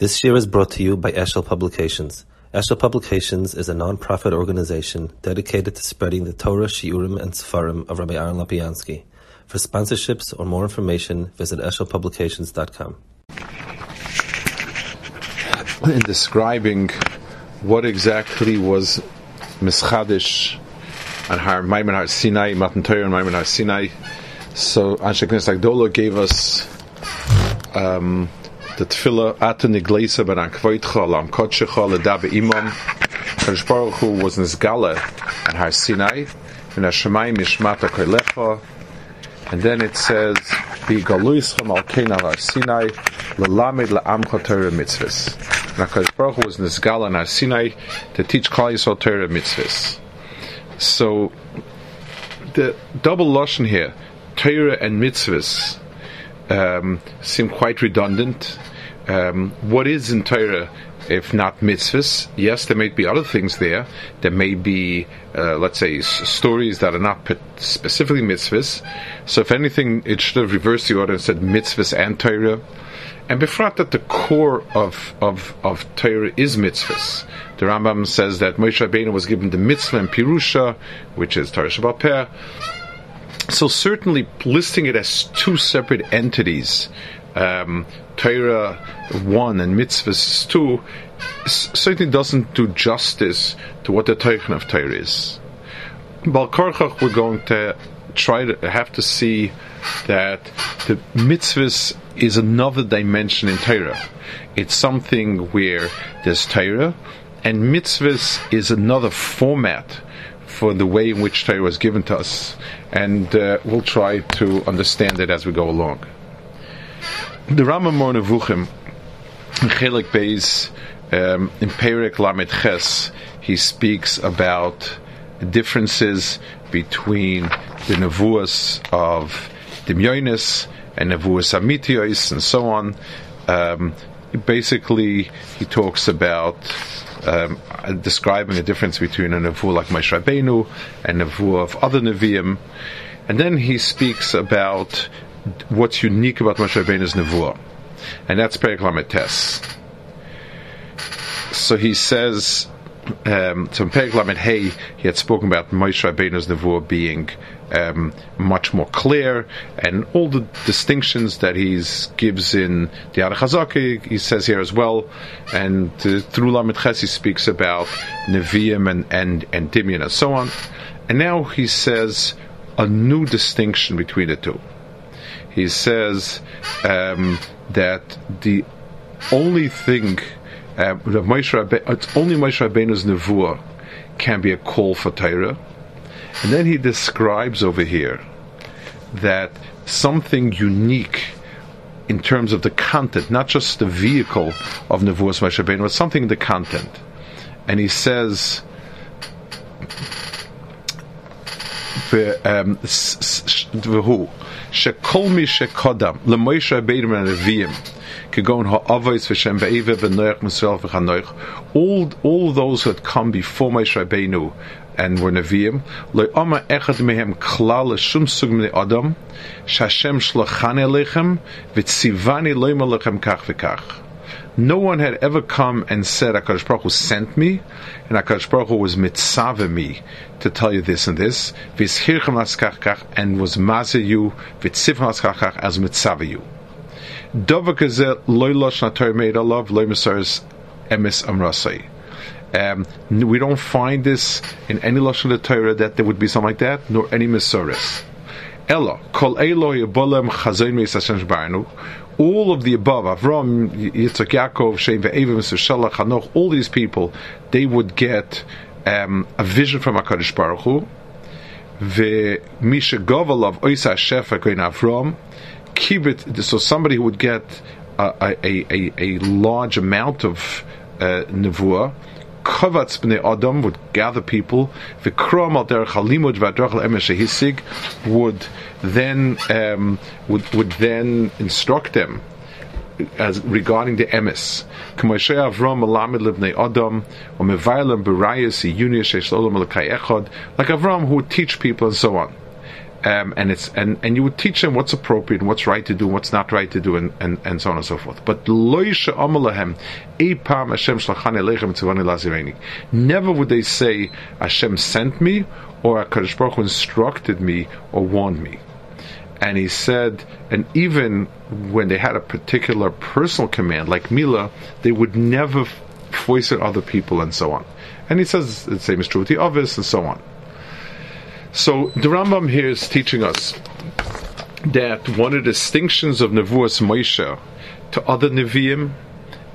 This year is brought to you by Eshel Publications. Eshel Publications is a non-profit organization dedicated to spreading the Torah, Shiurim, and Sefarim of Rabbi Aaron Lopiansky. For sponsorships or more information, visit eshelpublications.com. In describing what exactly was Mischadish and Har Maimon Har Sinai, Matan Torah and Maimon Har Sinai, so Anshe Knesset gave us um, the tefillah ata nigleisa ben ankvoitcha lam kotshecha ledabe imam. Kadosh Baruch Hu was nisgala and Har Sinai and Hashemayim mishmata koilecha and then it says be galuischem al kein Har Sinai lelamed le'amcha Torah mitzvahs. And Kadosh Baruch Hu was nisgala and Har Sinai to teach Klal Yisrael Torah mitzvahs. So the double lashon here Torah and mitzvahs um, seem quite redundant. Um, what is in Torah if not mitzvahs? Yes, there may be other things there. There may be, uh, let's say, s- stories that are not specifically mitzvahs. So, if anything, it should have reversed the order and said mitzvahs and Torah. And befrat that the core of, of, of Torah is mitzvahs. The Rambam says that Moshe Rabbeinu was given the mitzvah and Pirusha, which is Torah Sheba'al Peh, so certainly listing it as two separate entities, um, Torah one and mitzvahs two, certainly doesn't do justice to what the Torah of Torah is. Balkarchach, we're going to try to have to see that the mitzvahs is another dimension in Torah. It's something where there's Torah, and mitzvahs is another format for the way in which Torah was given to us, and uh, we'll try to understand it as we go along. The Rambam Moreh Nevuchim, Chelek Beis, um, in Perek Lamed Ches, he speaks about differences between the nevuas of Dimyonis and nevuas Amitios and so on. Um, basically, he talks about um, describing the difference between a nevuah like Moshe Rabbeinu and nevuah of other neviim, and then he speaks about what's unique about Moshe Rabbeinu's nevuah, and that's Perek Lamed Tes. So he says, um, so in Hey, he had spoken about Moshe Rabbeinu's nevuah being um, much more clear, and all the distinctions that he gives in the Yad Chazakah, he says here as well, and uh, through Lamed Ches he speaks about Nevi'im and, and, and Dimyan and so on. And now he says a new distinction between the two. He says um, that the only thing uh, Rabbe, it's only Moshe Rabbeinu's nevuah can be a call for Torah, and then he describes over here that something unique in terms of the content, not just the vehicle of nevuahs Moshe Rabbeinu, but something in the content, and he says. um, והוא שכל מי שקודם למוישה רבינו מהנביאים כגון האבויס ושם ואיבה ונויח מסואל וחנויך all, all those who had come before Moshe Rabbeinu and were Nevi'im, lo oma echad mehem klal l'shum sug mne adam, shashem shlachan elechem, v'tzivani loima lechem kach v'kach. No one had ever come and said, HaKadosh Baruch Hu sent me, and HaKadosh Baruch Hu was mitzvah me to tell you this and this, v'izhirchem laskach kach, and was mazeh you, v'tzivchem as mitzvah you. Dover kazeh loy losh na Torah made loy. Um, we don't find this in any lashon of the Torah that there would be something like that, nor any mesaris. Ella kol eloi bolem chazayin meis Hashem. All of the above, Avram, Yitzchak, Yaakov, Shem, Ve'evim, Shalach, Hanoch, all these people, they would get um, a vision from HaKadosh Baruch Hu. Ve'misha govalav oisa shefa goin Avram. Kibit, so somebody who would get a, a, a, a large amount of uh, nevuah, Kavatz b'nei Adam would gather people. V'krom al derech halimud v'adrach shehisig would then um, would would then instruct them as regarding the emes. K'moshe Avram malamed libnei Adam or mevaylam b'rayas iyunia sheish olam. Like Avram who would teach people and so on. Um, and it's and, and you would teach them what's appropriate and what's right to do, and what's not right to do, and, and, and so on and so forth. But never would they say Hashem sent me or Hakadosh Baruch instructed me or warned me. And he said, and even when they had a particular personal command, like Mila, they would never voice it other people and so on. And he says the same is true with the others and so on. So the Rambam here is teaching us that one of the distinctions of Nevuas Moshe to other Nevi'im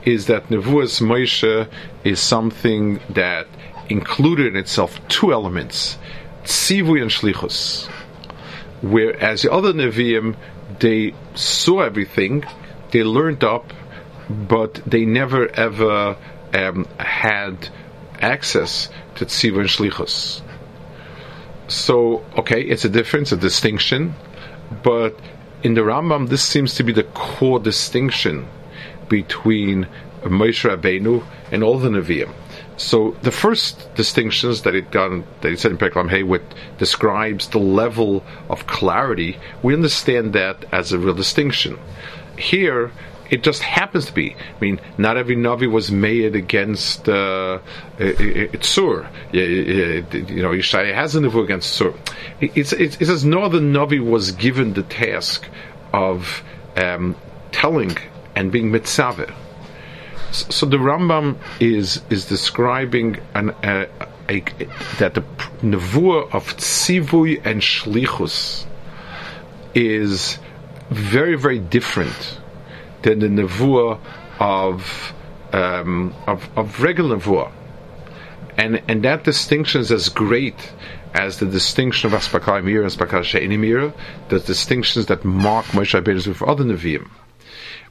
is that Nevuas Moshe is something that included in itself two elements, Tzivui and Shlichus. Whereas the other Nevi'im, they saw everything, they learned up, but they never ever um, had access to Tzivui and Shlichus. So, okay, it's a difference, a distinction, but in the Rambam, this seems to be the core distinction between Moshe Rabbeinu and all the Nevi'im. So the first distinctions that it got that it said in Peklam Hey, which describes the level of clarity, we understand that as a real distinction. Here, it just happens to be. I mean, not every Navi was made against uh, Tzur. You know, Yishai has a Navi against Tzur. It's, it's, it says no other Navi was given the task of um, telling and being mitzaveh. So the Rambam is is describing an, uh, a, that the nevuah of tzivui and shlichus is very very different than the nevuah of, um, of, of regular nevuah. And, and that distinction is as great as the distinction of Aspakai Mir and Aspakai She'ini the distinctions that mark Moshe Rabbeinu with other Nevi'im.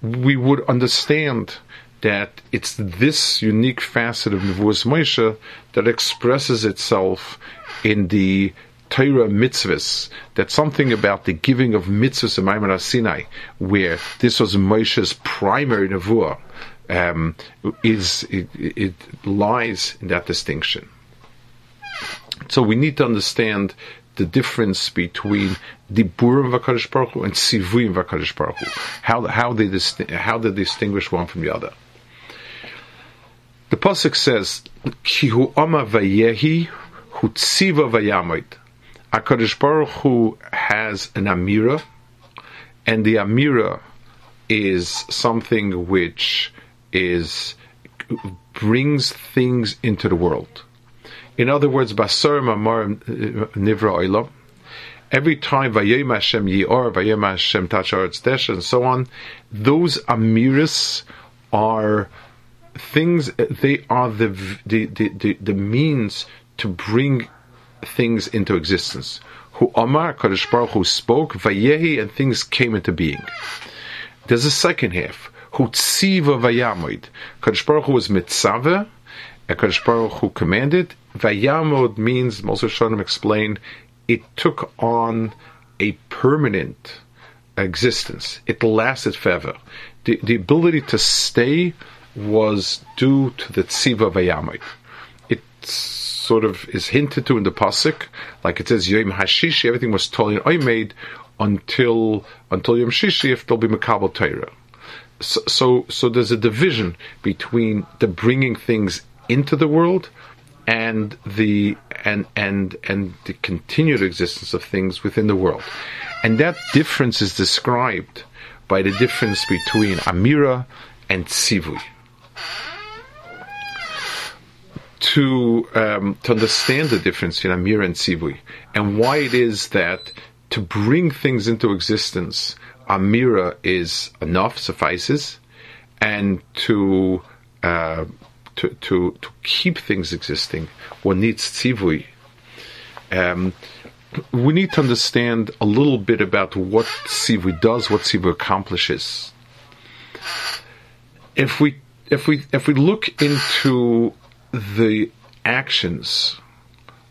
We would understand that it's this unique facet of Nevuas Moshe that expresses itself in the Torah mitzvahs, that something about the giving of mitzvahs in Maimon Sinai, where this was Moshe's primary nevuah, um, is it, it, lies in that distinction. So we need to understand the difference between Diburim Vakadosh Baruch Hu and Sivuyim Vakadosh Baruch Hu. How how they disti- how they distinguish one from the other. The pasuk says, "Ki hu ama vayehi hu tziva vayamoid." HaKadosh Baruch Hu has an Amira, and the Amira is something which is brings things into the world. In other words, Basar Mamar Nivra Oilam. Every time Vayem Hashem Yior, Vayem Hashem Tacharetz Desh, and so on, those Amiras are things. They are the the, the the the means to bring things into existence. Who Amar, Kadosh Baruch Hu spoke, Vayehi, and things came into being. There's a second half. Who Tziva Vayamoid. Kadosh Baruch Hu was mitzvah, and Kadosh Baruch Hu commanded. Vayamod means, Moshe Shonim explained, it took on a permanent existence. It lasted forever. The, the ability to stay was due to the Tziva Vayamoid. It's sort of is hinted to in the pasuk, like it says Yom Hashishi, everything was totally made until until Yom Shishi, if there'll be Makabal Torah. So, so, so there's a division between the bringing things into the world and the and and and the continued existence of things within the world, and that difference is described by the difference between Amira and Tzivui to um, to understand the difference between Amir and Sivui and why it is that to bring things into existence, Amira is enough, suffices, and to uh, to, to to keep things existing, one needs Tzivui. Um, we need to understand a little bit about what Tzivui does, what Tzivui accomplishes. If we if we if we look into the actions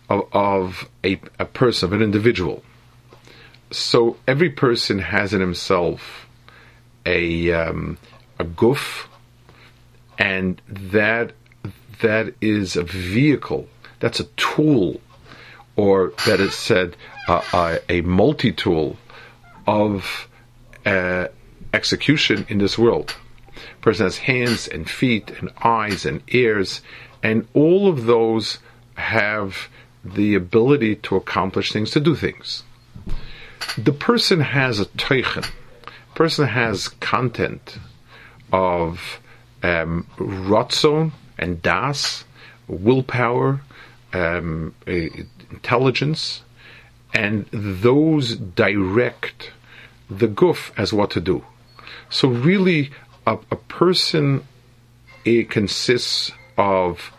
of, of a, a person, of an individual. So every person has in himself a um, a goof, and that that is a vehicle. That's a tool or that is said, a multi tool of uh, execution in this world. person has hands and feet and eyes and ears, and all of those have the ability to accomplish things, to do things. The person has a teichen, person has content of um, ratzon and das, willpower, um, intelligence, and those direct the guf as what to do. So really, a, a person it consists of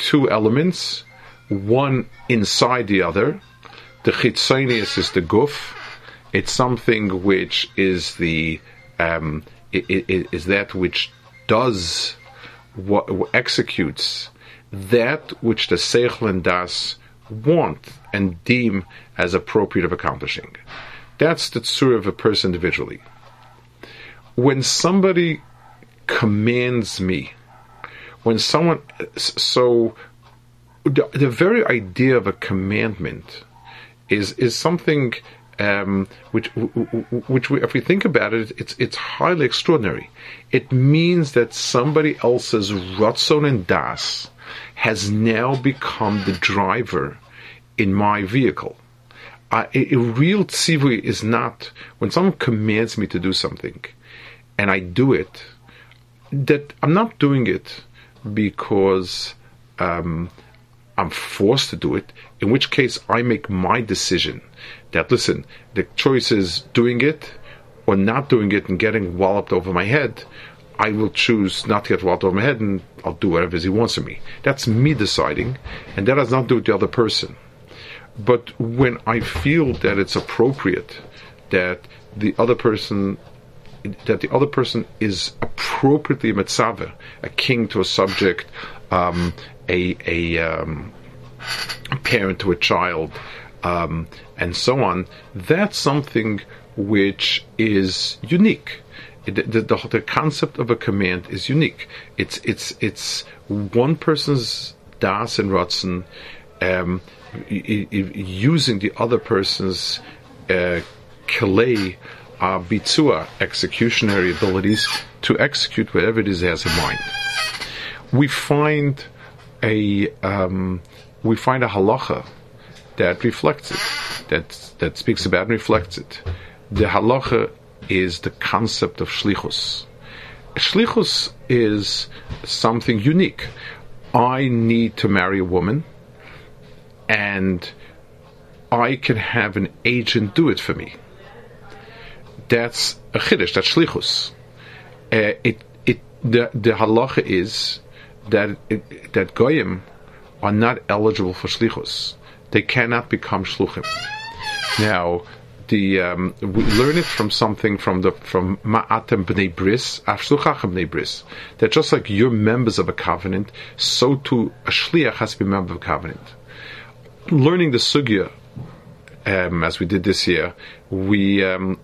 two elements, one inside the other. The chitzonius is the guf. It's something which is the um, it, it, is that which does what executes that which the seichel and das want and deem as appropriate of accomplishing. That's the tzur of a person individually. When somebody commands me, when someone, so the, the very idea of a commandment is is something um, which which we, if we think about it, it's it's highly extraordinary. It means that somebody else's ratzon and das has now become the driver in my vehicle. a, a, real tzivui is not when someone commands me to do something, and I do it. That I'm not doing it because um, I'm forced to do it. In which case, I make my decision. That listen, the choice is doing it or not doing it and getting walloped over my head I will choose not to get water over my head and I'll do whatever he wants of me. That's me deciding, and that has not to do with the other person. But when I feel that it's appropriate that the other person that the other person is appropriately a mitzvah, a king to a subject, um, a a, um, parent to a child, um, and so on. That's something which is unique the, the, the, concept of a command is unique. It's it's it's one person's das and ratzon um, using the other person's uh, kalei uh, bitzua executionary abilities to execute whatever it is he has in mind. We find a um, we find a halacha that reflects it, that that speaks about and reflects it. The halacha is the concept of shlichus. Shlichus is something unique. I need to marry a woman, and I can have an agent do it for me. That's a chiddush. That's shlichus. Uh, it it the the halacha is that it, that goyim are not eligible for shlichus. They cannot become shluchim. Now, the um, we learn it from something from the from Ma'atem Bnei Bris, Ashluchachem Bnei Bris. That just like you're members of a covenant, so too a shliach has to be a member of a covenant. Learning the sugya, um, as we did this year, we um,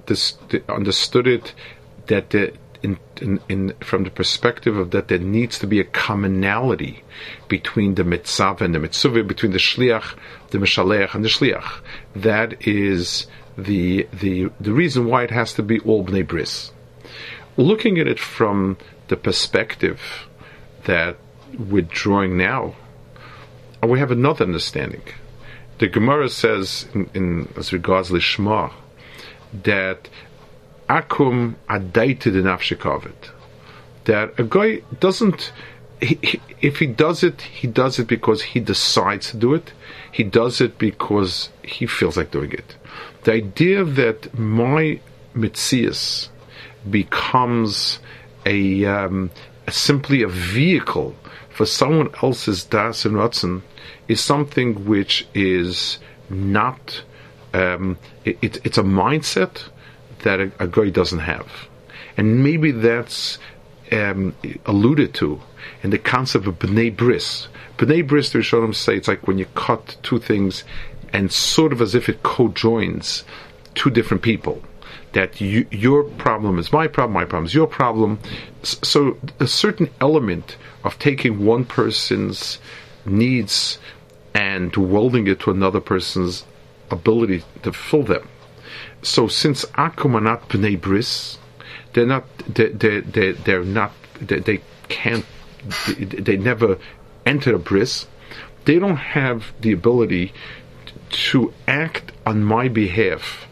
understood it that the in, in, in, from the perspective of that there needs to be a commonality between the mitzvah and the mitzvah, between the shliach, the mishalech, and the shliach. That is the the the reason why it has to be all bnei bris. Looking at it from the perspective that we're drawing now, we have another understanding. The Gemara says, in, in as regards lishma, that akum adaited in that a guy doesn't. He, he, if he does it, he does it because he decides to do it. He does it because he feels like doing it the idea that my mitzias becomes a, um, simply a vehicle for someone else's das and ratzon is something which is not. Um, it, it, it's a mindset that a, a guy doesn't have, and maybe that's um, alluded to in the concept of bnei bris. Bnei bris, the Rishonim say, it's like when you cut two things and sort of as if it co-joins two different people. That you, your problem is my problem, my problem is your problem. So a certain element of taking one person's needs and welding it to another person's ability to fill them. So since Akum are not Bnei Bris, they're not, they, they, they, they're not, they, they can't, they never enter a Bris, they don't have the ability to act on my behalf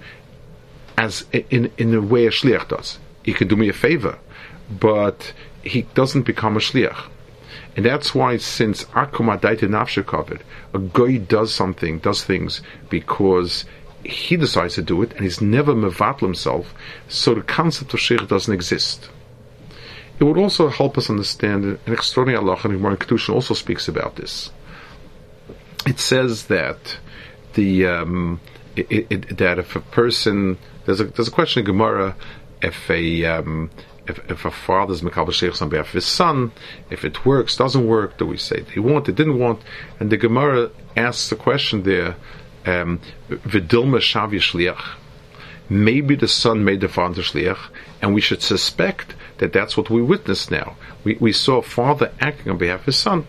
as in in the way a shliach does. He can do me a favor, but he doesn't become a shliach. And that's why, since Akum Adaita Nafsha covered, a guy does something, does things because he decides to do it, and he's never mevatl himself, so the concept of sheikh doesn't exist. It would also help us understand an extraordinary Allah, and Gemara Kiddushin also speaks about this. It says that the um, it, it, that if a person there's a there's a question in Gemara if a um, if, if a father's mekabel sheikhs on behalf of his son, if it works, doesn't work, do we say they want, it didn't want? And the Gemara asks the question there, um, vidilma shav shliach. Maybe the son made the father shliach, and we should suspect that that's what we witness now. We, we saw a father acting on behalf of his son.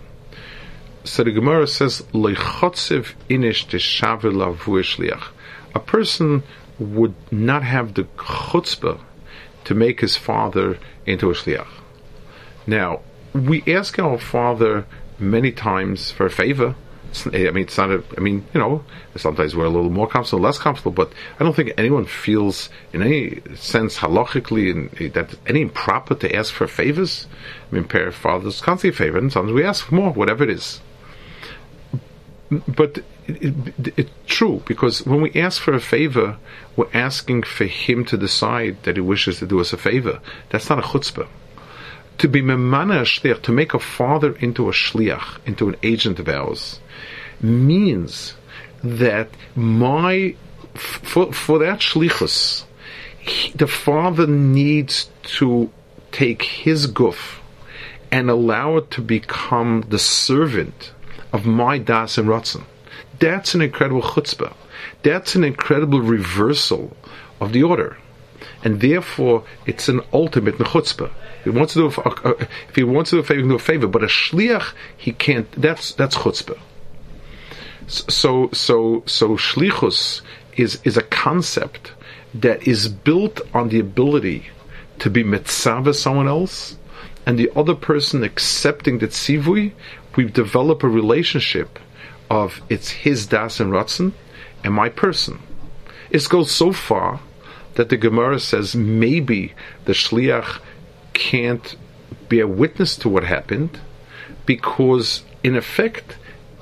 So the Gemara says, "Leichotzev inish shliach." A person would not have the chutzpah to make his father into a shliach. Now, we ask our father many times for a favor. I mean, it's not. A, I mean, you know, sometimes we're a little more comfortable, less comfortable, but I don't think anyone feels, in any sense, halachically, that any improper to ask for favors. I mean, parent fathers constantly favor, and sometimes we ask for more, whatever it is. But it's it, true because when we ask for a favor, we're asking for him to decide that he wishes to do us a favor. That's not a chutzpah. To be memana shliach, to make a father into a shliach, into an agent of ours, means that my for for that shlichus, he, the father needs to take his guf and allow it to become the servant of my das and ratzon. That's an incredible chutzpah. That's an incredible reversal of the order. And therefore, it's an ultimate chutzpah. He wants to do a, uh, if he wants to do a favor, he can do a favor. But a shliach, he can't. That's that's chutzpah. So so so shlichus is is a concept that is built on the ability to be mitzvah someone else, and the other person accepting that tzivui. We develop a relationship of it's his das and ratzon and my person. It goes so far that the Gemara says maybe the shliach can't bear witness to what happened because in effect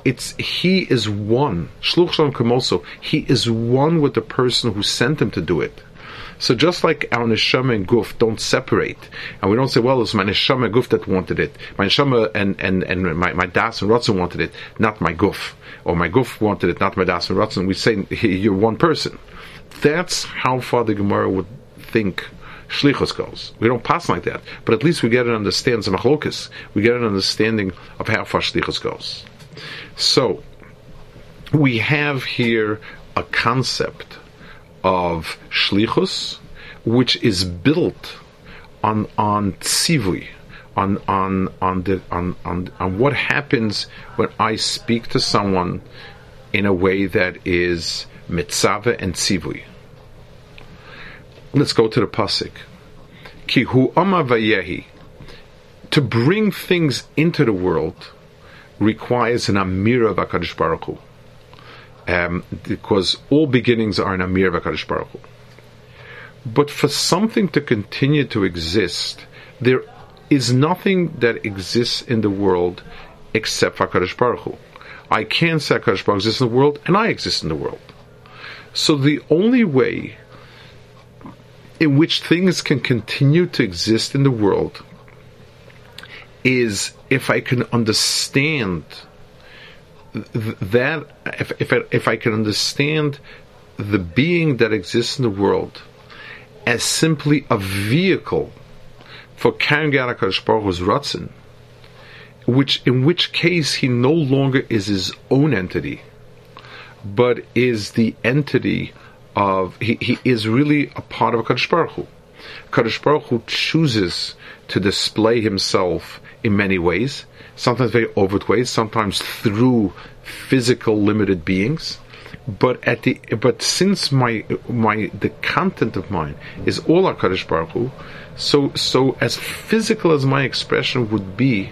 it's he is one. Shluch Shalom Kamoso, he is one with the person who sent him to do it. So just like our neshama and guf don't separate, and we don't say, well, it's my neshama and guf that wanted it, my neshama and and and my, my das and rotzen wanted it, not my guf, or my guf wanted it, not my das and rotzen. We say you're one person. That's how far the Gemara would think shlichus goes. We don't pass like that, but at least we get an understanding of. We get an understanding of how far shlichus goes. So we have here a concept of shlichus, which is built on on tzivui, on on on the on, on on what happens when I speak to someone in a way that is mitzvah and tzivui. Let's go to the pasuk. Ki hu vayehi. To bring things into the world requires an amira of Hakadosh Baruch Hu um, because all beginnings are an Amir Vakadosh Baruch Hu. But for something to continue to exist, there is nothing that exists in the world except Hakadosh Baruch Hu. I can say Hakadosh Baruch exists in the world, and I exist in the world. So the only way in which things can continue to exist in the world is if I can understand that if if I, if I can understand the being that exists in the world as simply a vehicle for carrying out Hakadosh Baruch Hu's ratzon, which in which case he no longer is his own entity, but is the entity of he, he is really a part of Hakadosh Baruch Hu. Baruch Hu chooses to display himself in many ways, sometimes very overt ways, sometimes through physical limited beings. But at the but since my my the content of mine is all Hakadosh Baruch Hu, so so as physical as my expression would be,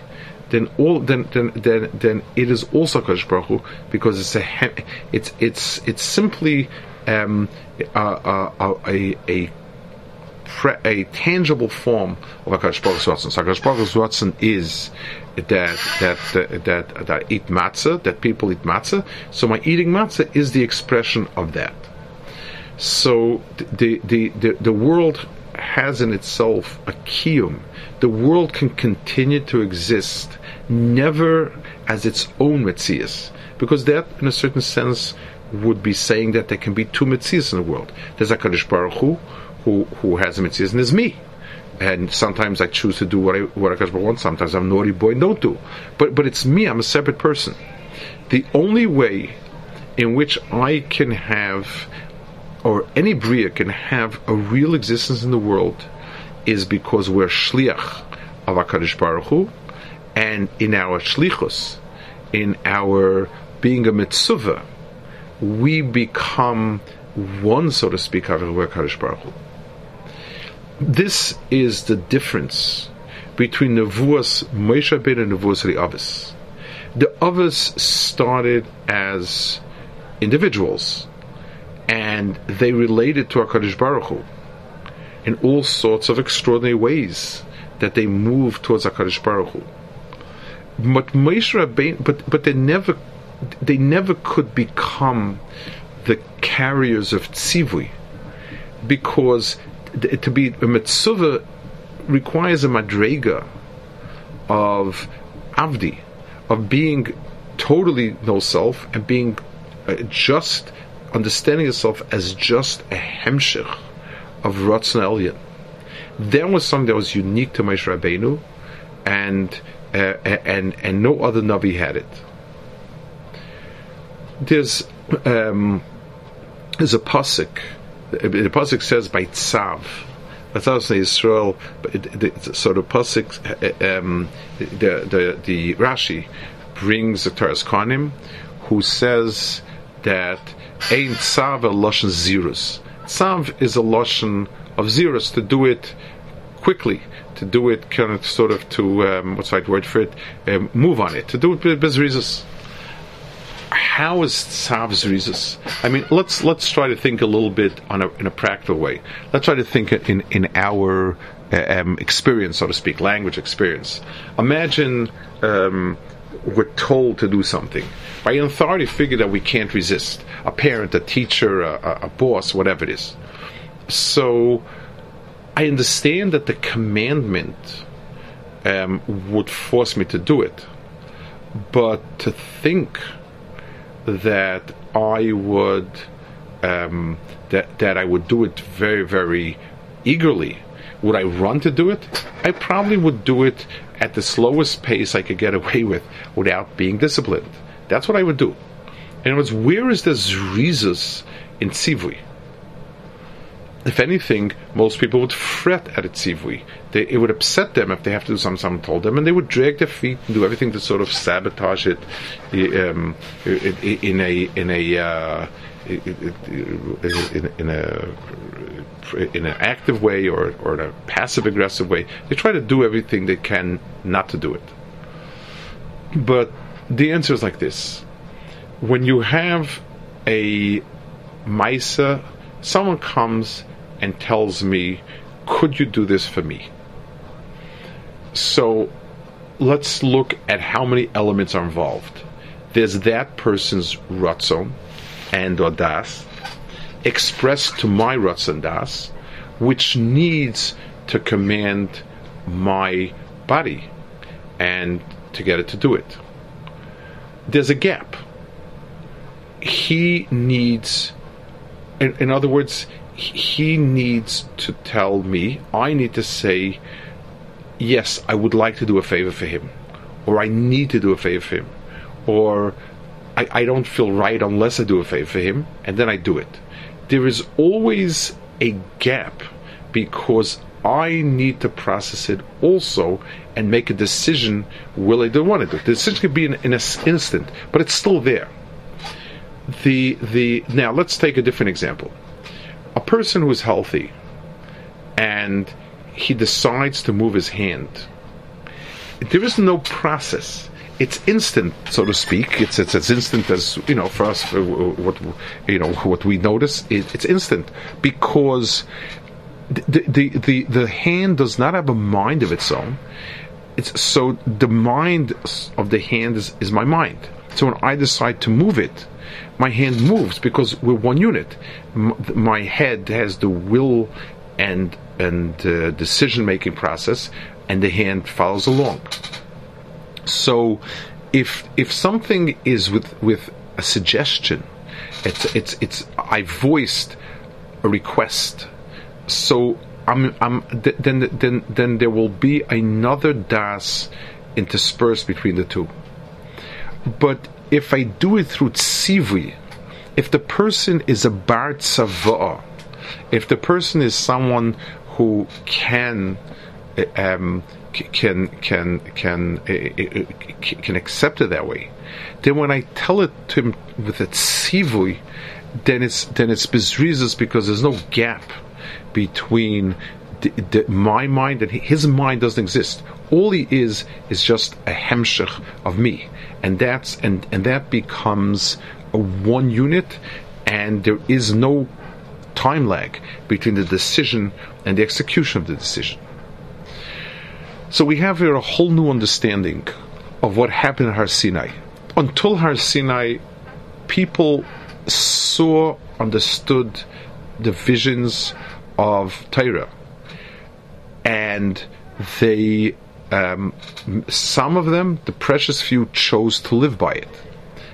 then all then then then, then it is also Hakadosh Baruch Hu because it's a it's it's it's simply um, a, a, a, a a tangible form of Hakadosh Baruch Hu's So Hakadosh Baruch Hu's is that that uh, that that, that eat matzah, that people eat matzah. So my eating matzah is the expression of that. So the the the, the world has in itself a kiyum. The world can continue to exist, never as its own mitzias, because that, in a certain sense, would be saying that there can be two mitzias in the world. There's a Kaddish Baruch Hu, who who has a mitzvah, and is me. And sometimes I choose to do what I what I want. Sometimes I'm naughty boy, don't do. But but it's me. I'm a separate person. The only way in which I can have, or any bria can have a real existence in the world, is because we're shliach of Hakadosh Baruch Hu, and in our shlichus, in our being a mitzvah, we become one, so to speak, of Hakadosh Baruch Hu. This is the difference between Nevuas Moshe Rabbeinu and Nevuas the Avis. The Avis started as individuals, and they related to Hakadosh Baruch Hu in all sorts of extraordinary ways that they moved towards Hakadosh Baruch Hu. But Moshe but but they never they never could become the carriers of tzivui because to be a mitzvah requires a madrega of avdi, of being totally no self and being uh, just understanding yourself as just a hemshich of Ratzon Elyon. That was something that was unique to Moshe Rabbeinu, and uh, and and no other navi had it. There's um, there's a pasuk the pasuk says by tzav. Also Israel. So the pasuk, um, the the the Rashi brings the Toras Kohanim, who says that ein tzav a lashon zirus. Tzav is a lashon of zirus to do it quickly, to do it kind of sort of to um, what's the right word for it, um, move on it, to do it with bezrizas how is Tzav's Rizas? I mean, let's let's try to think a little bit on a, in a practical way. Let's try to think in in our uh, um, experience, so to speak, language experience. Imagine um, we're told to do something by an authority figure that we can't resist a parent, a teacher, a, a boss, whatever it is. So I understand that the commandment um, would force me to do it, but to think that I would um, that that I would do it very very eagerly. Would I run to do it? I probably would do it at the slowest pace I could get away with without being disciplined. That's what I would do. And it was where is the zrizas in tzivui? If anything, most people would fret at a tzivui. They, it would upset them if they have to do something someone told them, and they would drag their feet and do everything to sort of sabotage it um, in a in a uh, in, in, a in an active way or, or in a passive aggressive way. They try to do everything they can not to do it. But the answer is like this: when you have a Misa, someone comes and tells me, Could you do this for me? So let's look at how many elements are involved. There's that person's ratzon and or das expressed to my ratzon das, which needs to command my body and to get it to do it. There's a gap. He needs, in, in other words, he needs to tell me, I need to say, yes, I would like to do a favor for him, or I need to do a favor for him, or I, I don't feel right unless I do a favor for him, and then I do it. There is always a gap because I need to process it also and make a decision will I do want to do. it. The decision could be in, an instant, but it's still there. The the now let's take a different example. Person who is healthy and he decides to move his hand. There is no process. It's instant, so to speak. It's it's as instant as you know for us. Uh, what you know what we notice. It, it's instant because the, the the the hand does not have a mind of its own. It's so the mind of the hand is, is my mind. So when I decide to move it, my hand moves because we're one unit. My head has the will and and uh, decision making process, and the hand follows along. So, if if something is with with a suggestion, it's it's it's I voiced a request, so I'm I'm then then then there will be another das interspersed between the two. But if I do it through tzivui, if the person is a bar tzavah, if the person is someone who can um, can can can uh, can accept it that way, then when I tell it to him with a tzivui, then it's then it's because there's no gap between the, the, my mind and his mind doesn't exist. All he is is just a hemshech of me, and that's and and that becomes a one unit, and there is no time lag between the decision and the execution of the decision. So we have here a whole new understanding of what happened at Har Sinai. Until Har Sinai, people saw, understood the visions of Torah, and they, um, some of them, the precious few, chose to live by it.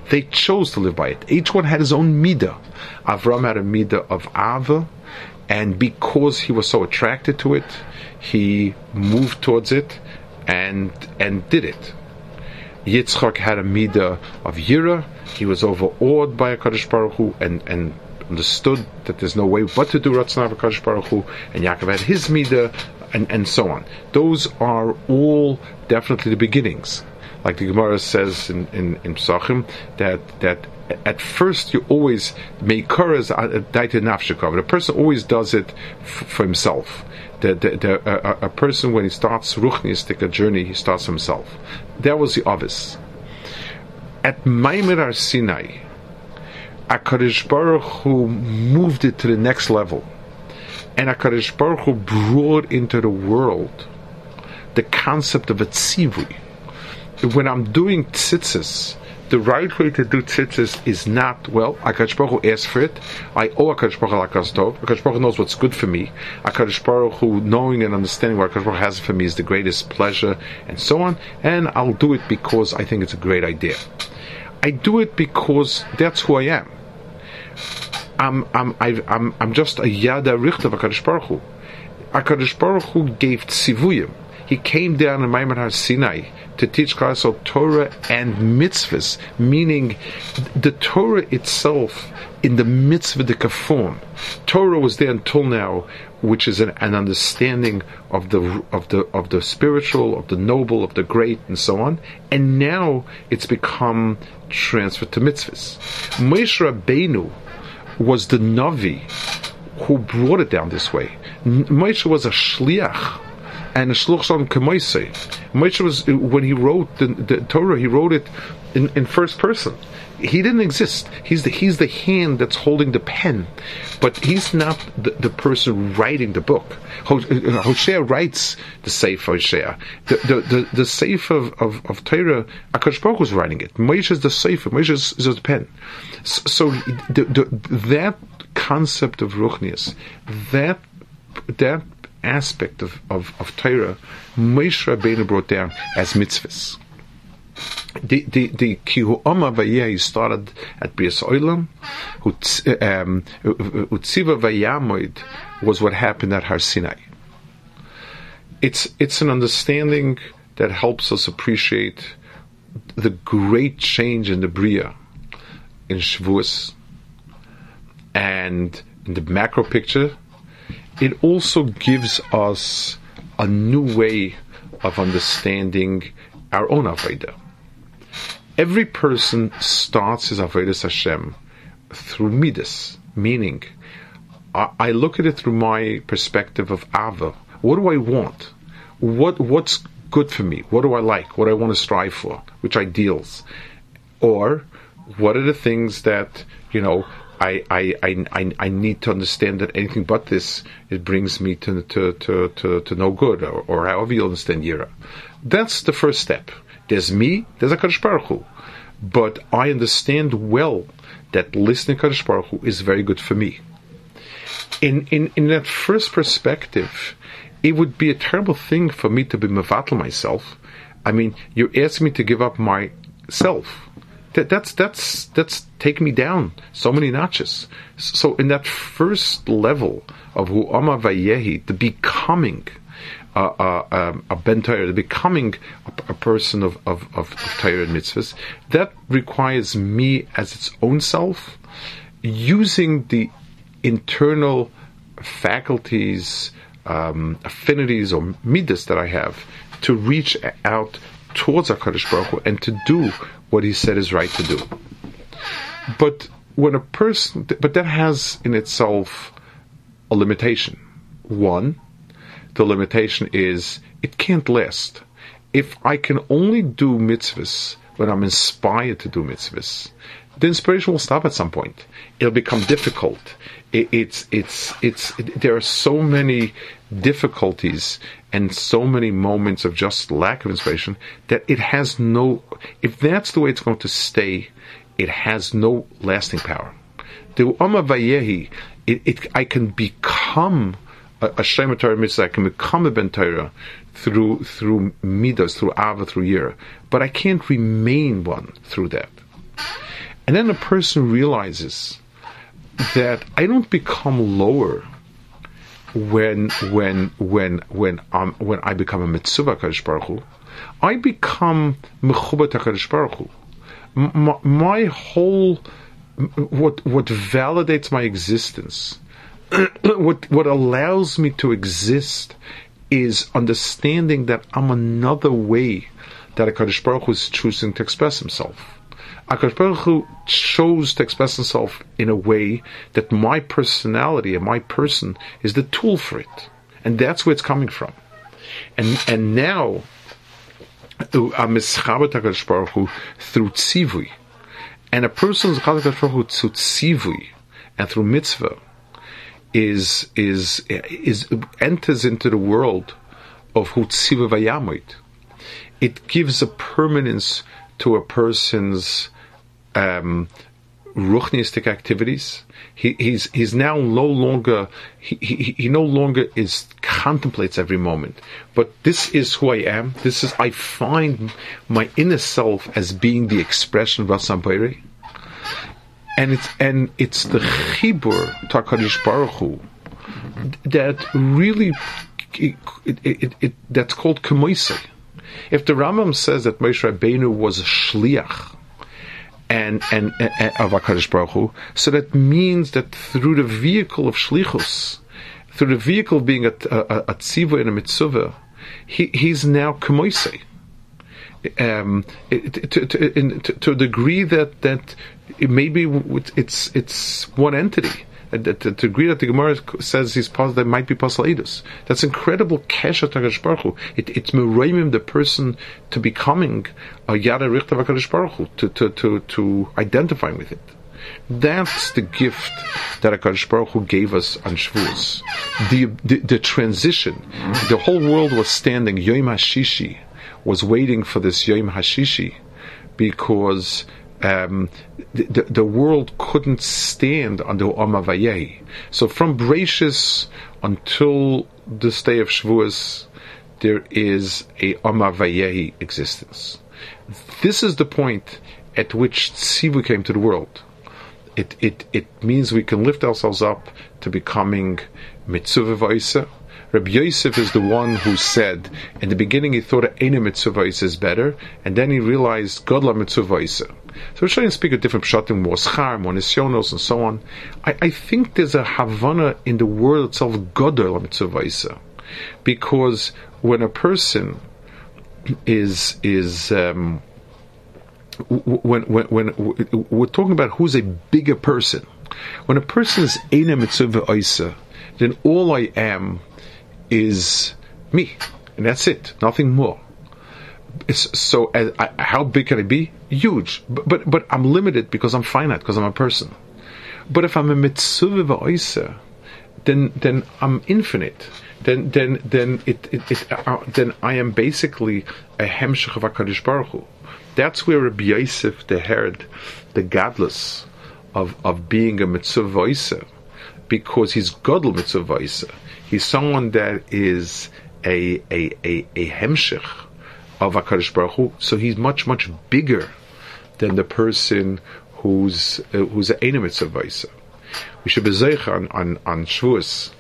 They chose to live by it. Each one had his own midah. Avram had a midah of Ava, and because he was so attracted to it, he moved towards it and and did it. Yitzchak had a midah of Yira. He was overawed by a Kaddish Baruch Hu and, and understood that there's no way but to do Ratzon Baruch Hu, and Yaakov had his midah, and, and so on. Those are all definitely the beginnings like the Gemara says in in, in Psachim, that that at first you always make kuras daita nafshikov. The person always does it f- for himself. The, the, the, a, a, person when he starts ruchnistic a journey, he starts himself. That was the obvious. At Maimir Sinai, Akarish Baruch who moved it to the next level, and Akarish Baruch Hu brought into the world the concept of a tzivui when I'm doing tzitzis, the right way to do tzitzis is not, well, Akash Baruch Hu asked for it. I owe Akash Baruch Hu Tov. Akash Baruch Hu knows what's good for me. Akash Baruch Hu, knowing and understanding what Akash Baruch Hu has for me is the greatest pleasure, and so on. And I'll do it because I think it's a great idea. I do it because that's who I am. I'm, I'm, i am I'm just a Yada Richt of Akash Baruch Hu. Akash Baruch Hu gave tzivuyim. He came down in Maimon Har Sinai to teach Klal Torah and mitzvahs, meaning the Torah itself in the mitzvah the form. Torah was there until now, which is an, an, understanding of the of the of the spiritual, of the noble, of the great, and so on. And now it's become transferred to mitzvahs. Moshe Rabbeinu was the navi who brought it down this way. Moshe was a shliach and Shluchson Kemoise. Moshe was when he wrote the, the, Torah, he wrote it in, in first person. He didn't exist. He's the he's the hand that's holding the pen, but he's not the, the person writing the book. Uh, uh, Hosea writes the Sefer Hosea. The the the, the Sefer of, of, of Torah, Akash Baruch was writing it. Moshe is the Sefer. Moshe is, is the pen. So, so the, the, that concept of Ruchnius, that that aspect of, of, of Torah, Moshe Rabbeinu brought down as mitzvahs. The the the kihu he started at Bias Oilam. Um, Utziva vayamoid was what happened at Har Sinai. It's it's an understanding that helps us appreciate the great change in the bria in Shavuos and in the macro picture it also gives us a new way of understanding our own Avodah. Every person starts his Avodah Hashem through Midas, meaning I, I look at it through my perspective of Ava. What do I want? What what's good for me? What do I like? What do I want to strive for? Which ideals? Or what are the things that you know I, I, I, I, need to understand that anything but this it brings me to to, to, to, to no good or, or however you understand Yira. That's the first step. There's me, there's a Kadosh Baruch Hu. But I understand well that listening to Kadosh Baruch Hu is very good for me. In, in, in that first perspective, it would be a terrible thing for me to be mevatel myself. I mean, you're asking me to give up myself that, that's that's that's taken me down so many notches. So in that first level of who Ama Vayehi, the becoming uh, uh, um, a ben the becoming a, a person of of, of, of and mitzvahs, that requires me as its own self, using the internal faculties, um, affinities, or midas that I have to reach out towards Hakadosh Baruch Hu and to do what he said is right to do. But when a person, but that has in itself a limitation. One, the limitation is it can't last. If I can only do mitzvahs when I'm inspired to do mitzvahs, the inspiration will stop at some point. It'll become difficult. It, it's it's it's it, there are so many difficulties and so many moments of just lack of inspiration that it has no. If that's the way it's going to stay, it has no lasting power. It, it, I can become a, a mitzvah. I can become a Ben Torah through through midas, through ava, through yira, but I can't remain one through that. And then a person realizes that I don't become lower when when when when um, when I become a mitzvah Kadosh Baruch Hu, I become mechubat Kadosh Baruch Hu. My, my whole what what validates my existence, what what allows me to exist, is understanding that I'm another way that a Kadosh Baruch Hu is choosing to express himself. Hakadosh Baruch Hu chose to express himself in a way that my personality and my person is the tool for it. And that's where it's coming from. And and now I'm Mischabat Baruch Hu through tzivui. And a person's through tzivui and through mitzvah is is is enters into the world of hu tziva. It gives a permanence to a person's um, ruchnistic activities. He, he's he's now no longer he, he, he no longer is contemplates every moment. But this is who I am. This is I find my inner self as being the expression of Rasambayri. And it's and it's the chibur Takadish Baruch Hu that really it, it, it, that's called kemoise. If the Rambam says that Moshe Rabbeinu was a shliach, and and, and of Hakadosh Baruch Hu. So that means that through the vehicle of shlichus, through the vehicle of being a, a, a tziva and a mitzvah, he, he's now kamoisei. Um, to, to, to, to, a degree that that it maybe it's it's one entity Uh, to, to, to agree that the Gemara says he's possible, that might be Pasalidus. That's incredible kesha Hakadosh Baruch Hu. It, it's meroimim the person to becoming a Yada Richter Hakadosh Baruch Hu, to, to, to, to identifying with it. That's the gift that Hakadosh Baruch Hu gave us on Shavuos. The, the, the transition, the whole world was standing. Yom Hashishi was waiting for this Yom Hashishi because um, the, the, world couldn't stand under Omavayeh. So from Brachus until this day of Shavuos, there is a Omavayeh existence. This is the point at which Tzivu came to the world. It, it, it means we can lift ourselves up to becoming Mitzvah Rabbi Yosef is the one who said, in the beginning he thought Eina Mitzvah is better, and then he realized Godla Mitzvah So we're trying to speak a different pshatim, more schar, more nisyonos, and so on. I, I, think there's a Havana in the world itself, Godla Mitzvah Because when a person is is um, when, when when we're talking about who's a bigger person. When a person is Eina Mitzvah Isa, then all I am is me, and that's it, nothing more. So, I, how big can it be? Huge, but, but but I'm limited because I'm finite because I'm a person. But if I'm a Mitzvah Isa, then then I'm infinite. Then then then it, it, it uh, then I am basically a hemshech of Hakadosh Baruch Hu. That's where Rabbi Yosef, the herd, the godless of of being a mitzvah because he's godl mitzvah He's someone that is a a a, a hemshech of Hakadosh Baruch Hu. So he's much much bigger than the person who's uh, who's of mitzvah We should be on on on Shavuos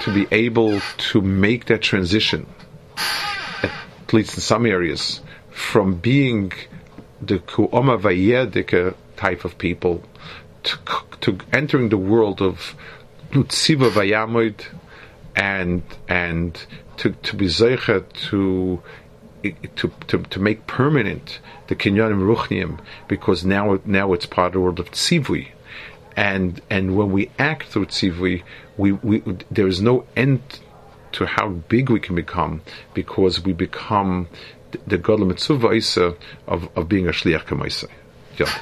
to be able to make that transition, at least in some areas, from being the ku'oma vayedika type of people to, to entering the world of nutziva vayamid and and to to be zeicha to to, to, to make permanent the kinyanim ruchniim because now now it's part of the world of tzivui, and and when we act through tzivui, we, we there is no end to how big we can become because we become the, godly mitzvah of, of being a shliach kamaisa. Yeah.